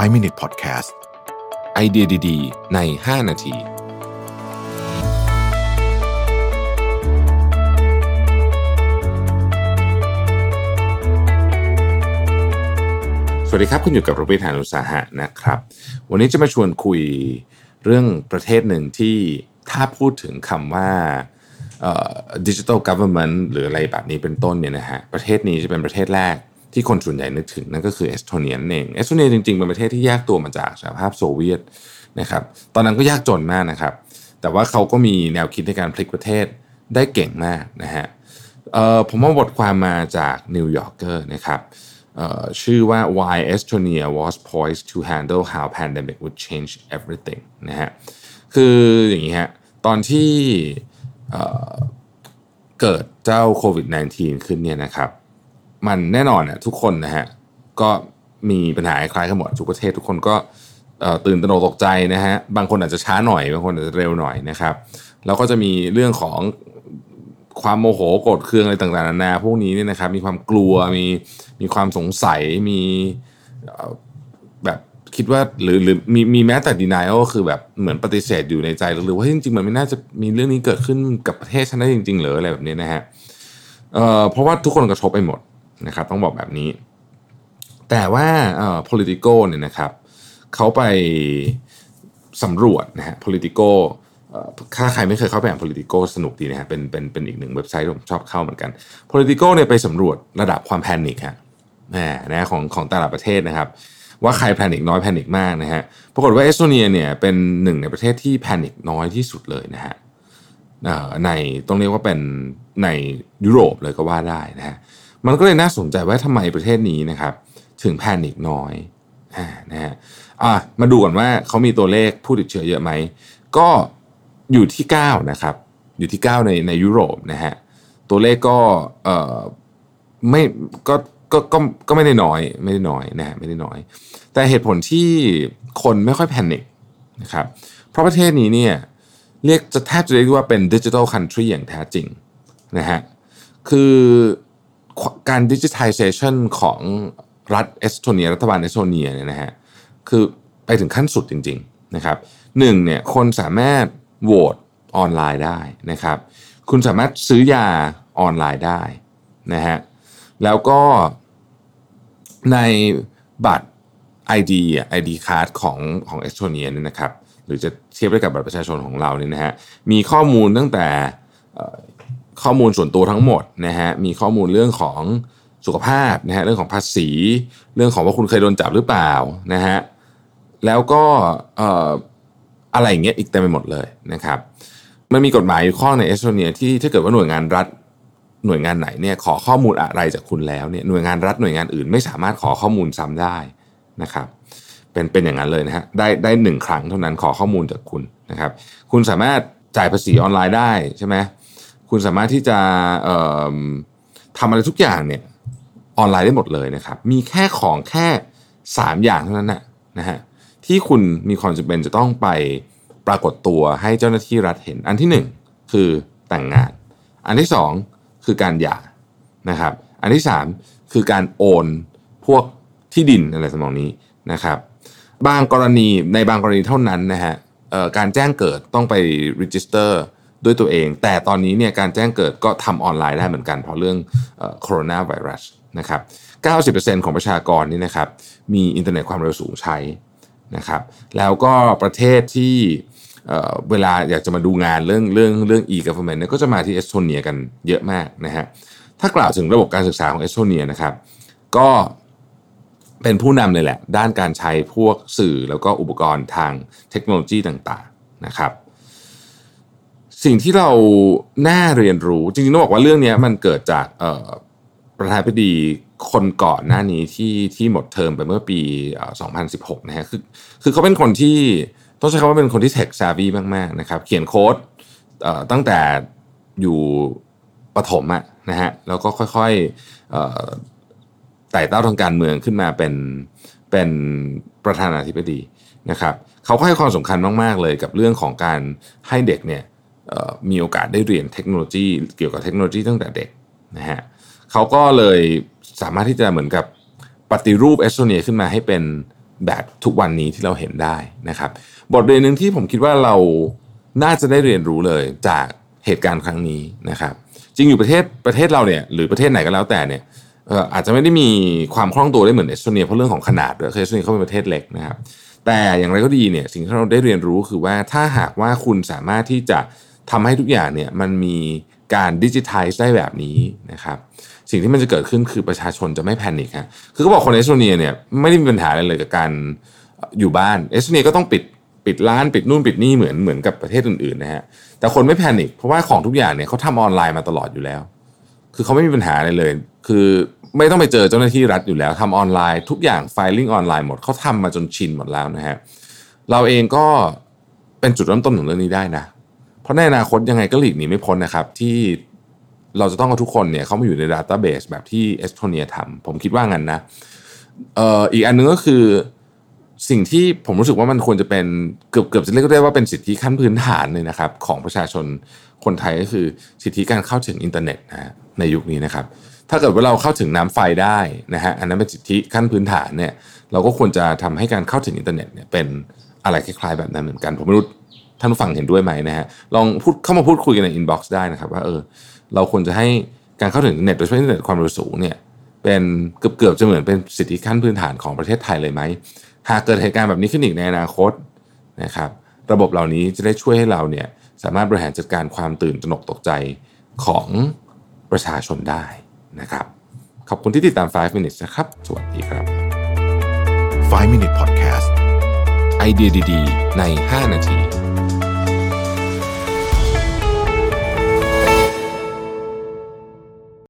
5 Minute Podcast ไอเดียดีๆ ใน 5 นาที สวัสดีครับ คุณอยู่กับรวิศ หาญอุตสาหะนะครับ วันนี้จะมาชวนคุยเรื่องประเทศหนึ่งที่ถ้าพูดถึงคำว่า digital government หรืออะไรแบบนี้เป็นต้นเนี่ยนะฮะ ประเทศนี้จะเป็นประเทศแรก ที่คนส่วนใหญ่นึกถึงนั่นก็คือเอสโตเนียนั่นเองเอสโตเนียจริงๆเป็นประเทศที่แยกตัวมาจากสหภาพโซเวียตนะครับตอนนั้นก็ยากจนมากนะครับ แต่ว่าเขาก็มีแนวคิดในการพลิกประเทศได้เก่งมากนะฮะผมว่าบทความมาจากนิวยอร์กเกอร์นะครับชื่อว่า why Estonia was poised to handle how pandemic would change everything นะฮะคืออย่างนี้ฮะตอนที่เกิดเจ้าโควิด -19 ขึ้นเนี่ยนะครับ มันแน่นอนน่ะทุกคนนะฮะก็มีปัญหาคล้ายกันหมดทุกประเทศทุกคนก็ตื่นตระหนกตกใจนะฮะบางคนอาจจะช้าหน่อยบางคนอาจจะเร็วหน่อยนะครับแล้วก็จะมีเรื่องของความโมโหโกรธเคืองอะไรต่างๆนานาพวกนี้เนี่ยนะครับ มีความกลัวมีมีความสงสัยมีแบบคิดว่าหรือหรือมีมีแม้แต่ดีนายก็คือแบบเหมือนปฏิเสธอยู่ในใจหรือว่าจริงๆมันไม่น่าจะมีเรื่องนี้เกิดขึ้นกับประเทศฉันได้จริงๆหรืออะไรแบบนี้นะฮะเอ่อเพราะว่าทุกคนกระทบไปหมด นะครับต้องบอกแบบนี้ แต่ว่าเอ่อ politico เนี่ยนะครับเขาไปสำรวจนะฮะ politico ถ้าใครไม่เคยเข้าไปอ่าน politico สนุกดีนะฮะเป็นเป็นเป็นอีกหนึ่งเว็บไซต์ที่ผมชอบเข้าเหมือนกัน politico เนี่ยไปสำรวจระดับความแพนิคฮะนะของของแต่ละประเทศนะครับ ว่าใครแพนิคน้อยแพนิคมากนะฮะปรากฏว่าเอสโตเนียเนี่ยเป็นหนึ่งในประเทศที่แพนิคน้อยที่สุดเลยนะฮะในต้องเรียกว่าเป็นในยุโรปเลยก็ว่าได้นะฮะ มันก็เลยน่าสนใจว่าทำไมประเทศนี้นะครับ ถึงแพนิคน้อยอ่านะฮะอะมาดูก่อนว่าเขามีตัวเลขผู้ติดเชื้อเยอะไหม ก็อยู่ที่ 9 นะครับ อยู่ที่ 9 ในในยุโรปนะฮะตัวเลขก็เอ่อไม่ก็ก็ก็ก็ไม่ได้น้อยไม่ได้น้อยนะฮะไม่ได้น้อย แต่เหตุผลที่คนไม่ค่อย panic นะครับเพราะประเทศนี้เนี่ยเรียกจะแทบจะเรียกว่าเป็น digital country อย่างแท้จริงนะฮะคือ การ digitalization ของรัฐเอสโตเนีย รัฐบาลเอสโตเนียเนี่ยนะฮะคือไปถึงขั้นสุดจริงๆนะครับหนึ่งเนี่ยคนสามารถโหวตออนไลน์ได้นะครับ คุณสามารถซื้อยาออนไลน์ได้นะฮะแล้วก็ในบัตร ID ID card ของของเอสโตเนียเนี่ยนะครับ หรือจะเทียบได้กับบัตรประชาชนของเราเนี่ยนะฮะมีข้อมูลตั้งแต่ ข้อมูลส่วนตัวทั้งหมดนะฮะมีข้อมูลเรื่องของสุขภาพนะฮะเรื่องของภาษี เรื่องของว่าคุณเคยโดนจับหรือเปล่านะฮะแล้วก็อะไรอย่างเงี้ยอีกเต็มไปหมดเลยนะครับ มันมีกฎหมายอยู่ข้อในเอสโตเนียที่ถ้าเกิดว่าหน่วยงานรัฐหน่วยงานไหนเนี่ยขอข้อมูลอะไรจากคุณแล้วเนี่ยหน่วยงานรัฐหน่วยงานอื่นไม่สามารถขอข้อมูลซ้ำได้นะครับ เป็นเป็นอย่างนั้นเลยนะฮะได้ได้หนึ่งครั้งเท่านั้นขอข้อมูลจากคุณนะครับ คุณสามารถจ่ายภาษีออนไลน์ได้ใช่ไหม คุณสามารถที่จะทำอะไรทุกอย่างเนี่ยออนไลน์ได้หมดเลยนะครับ มีแค่ของแค่ 3 อย่างเท่านั้นนะนะฮะที่คุณมีความจำเป็นจะต้องไปปรากฏตัวให้เจ้าหน้าที่รัฐเห็น อันที่ 1 คือแต่งงาน อันที่ 2 คือการหย่านะครับ อันที่ 3 คือการโอนพวกที่ดินอะไรทำนองนี้นะครับ บางกรณีในบางกรณีเท่านั้นนะฮะการแจ้งเกิดต้องไป register ด้วยตัวเอง แต่ตอนนี้เนี่ยการแจ้งเกิดก็ทำออนไลน์ได้เหมือนกัน เพราะเรื่องโคโรนาไวรัสนะครับ90%ของประชากรนี่นะครับมีอินเทอร์เน็ตความเร็วสูงใช้นะครับแล้วก็ประเทศที่เวลาอยากจะมาดูงานเรื่องเรื่องเรื่อง e-government เนี่ยก็จะมาที่เอสโตเนียกันเยอะมากนะฮะถ้ากล่าวถึงระบบการศึกษาของเอสโตเนียนะครับก็เป็นผู้นำเลยแหละ ด้านการใช้พวกสื่อแล้วก็อุปกรณ์ทางเทคโนโลยีต่างๆนะครับ สิ่งที่เราน่าเรียนรู้จริงๆต้องบอกว่าเรื่องนี้มันเกิดจากประธานาธิบดีคนก่อนหน้านี้ที่ที่หมดเทอมไปเมื่อปี 2016 นะฮะคือคือเขาเป็นคนที่ต้องใช้คำว่าเป็นคนที่เทคซาวีมากๆนะครับ เขียนโค้ดตั้งแต่อยู่ประถมอะนะฮะแล้วก็ค่อยๆไต่เต้าทางการเมืองขึ้นมาเป็นเป็นประธานาธิบดีนะครับเขาก็ให้ความสำคัญมากๆเลยกับเรื่องของการให้เด็กเนี่ย มีโอกาสได้เรียนเทคโนโลยี เกี่ยวกับเทคโนโลยีตั้งแต่เด็กนะฮะเขาก็เลยสามารถที่จะเหมือนกับปฏิรูปเอสโตเนียขึ้นมาให้เป็นแบบทุกวันนี้ที่เราเห็นได้นะครับ บทเรียนหนึ่งที่ผมคิดว่าเราน่าจะได้เรียนรู้เลยจากเหตุการณ์ครั้งนี้นะครับ จริงอยู่ประเทศประเทศเราเนี่ยหรือประเทศไหนก็แล้วแต่เนี่ยอาจจะไม่ได้มีความคล่องตัวได้เหมือนเอสโตเนียเพราะเรื่องของขนาดด้วยเอสโตเนียเขาเป็นประเทศเล็กนะครับ แต่อย่างไรก็ดีเนี่ยสิ่งที่เราได้เรียนรู้คือว่าถ้าหากว่าคุณสามารถที่จะ ทำให้ทุกอย่างเนี่ยมันมีการดิจิทัลได้แบบนี้นะครับสิ่งที่มันจะเกิดขึ้นคือประชาชนจะไม่ panic ฮะคือเขาบอกคนเอสโตเนียเนี่ยไม่ได้มีปัญหาอะไรเลยกับการอยู่บ้านเอสโตเนียก็ต้องปิดปิดร้านปิดนู่นปิดนี่เหมือนเหมือนกับประเทศอื่นๆนะฮะแต่คนไม่ panic เพราะว่าของทุกอย่างเนี่ยเขาทำออนไลน์มาตลอดอยู่แล้ว คือเขาไม่มีปัญหาอะไรเลย คือไม่ต้องไปเจอเจ้าหน้าที่รัฐอยู่แล้วทำออนไลน์ ทุกอย่างไฟลิ่งออนไลน์หมดเขาทำมาจนชินหมดแล้วนะฮะเราเองก็เป็นจุดเริ่มต้นของเรื่องนี้ได้นะ เพราะในอนาคตยังไงก็หลีกหนีไม่พ้นนะครับ ที่เราจะต้องเอาทุกคนเนี่ยเข้ามาอยู่ในดัตต้าเบสแบบที่เอสโตเนียทำผมคิดว่างั้นนะเอ่ออีกอันนึงก็คือสิ่งที่ผมรู้สึกว่ามันควรจะเป็นเกือบเกือบจะเรียกได้ว่าเป็นสิทธิขั้นพื้นฐานเลยนะครับ ของประชาชนคนไทยก็คือสิทธิการเข้าถึงอินเทอร์เน็ตนะฮะในยุคนี้นะครับ ถ้าเกิดว่าเราเข้าถึงน้ำไฟได้นะฮะอันนั้นเป็นสิทธิขั้นพื้นฐานเนี่ยเราก็ควรจะทำให้การเข้าถึงอินเทอร์เน็ตเนี่ยเป็นอะไรคล้ายๆแบบนั้นเหมือนกัน ผมไม่รู้ ท่านผู้ฟังเห็นด้วยไหมนะฮะลองพูดเข้ามาพูดคุยกันใน inbox ได้นะครับว่าเออเราควรจะให้การเข้าถึงอินเทอร์เน็ตโดยเฉพาะอินเทอร์เน็ตความเร็วสูงเนี่ยเป็นเกือบๆจะเหมือนเป็นสิทธิขั้นพื้นฐานของประเทศไทยเลยไหมหากเกิดเหตุการณ์แบบนี้ขึ้นอีกในอนาคตนะครับระบบเหล่านี้จะได้ช่วยให้เราเนี่ยสามารถบริหารจัดการความตื่นตระหนกตกใจของประชาชนได้นะครับ ขอบคุณที่ติดตาม 5 minutes นะครับ สวัสดีครับ 5 minute podcast ไอเดียดีๆ ใน 5 นาที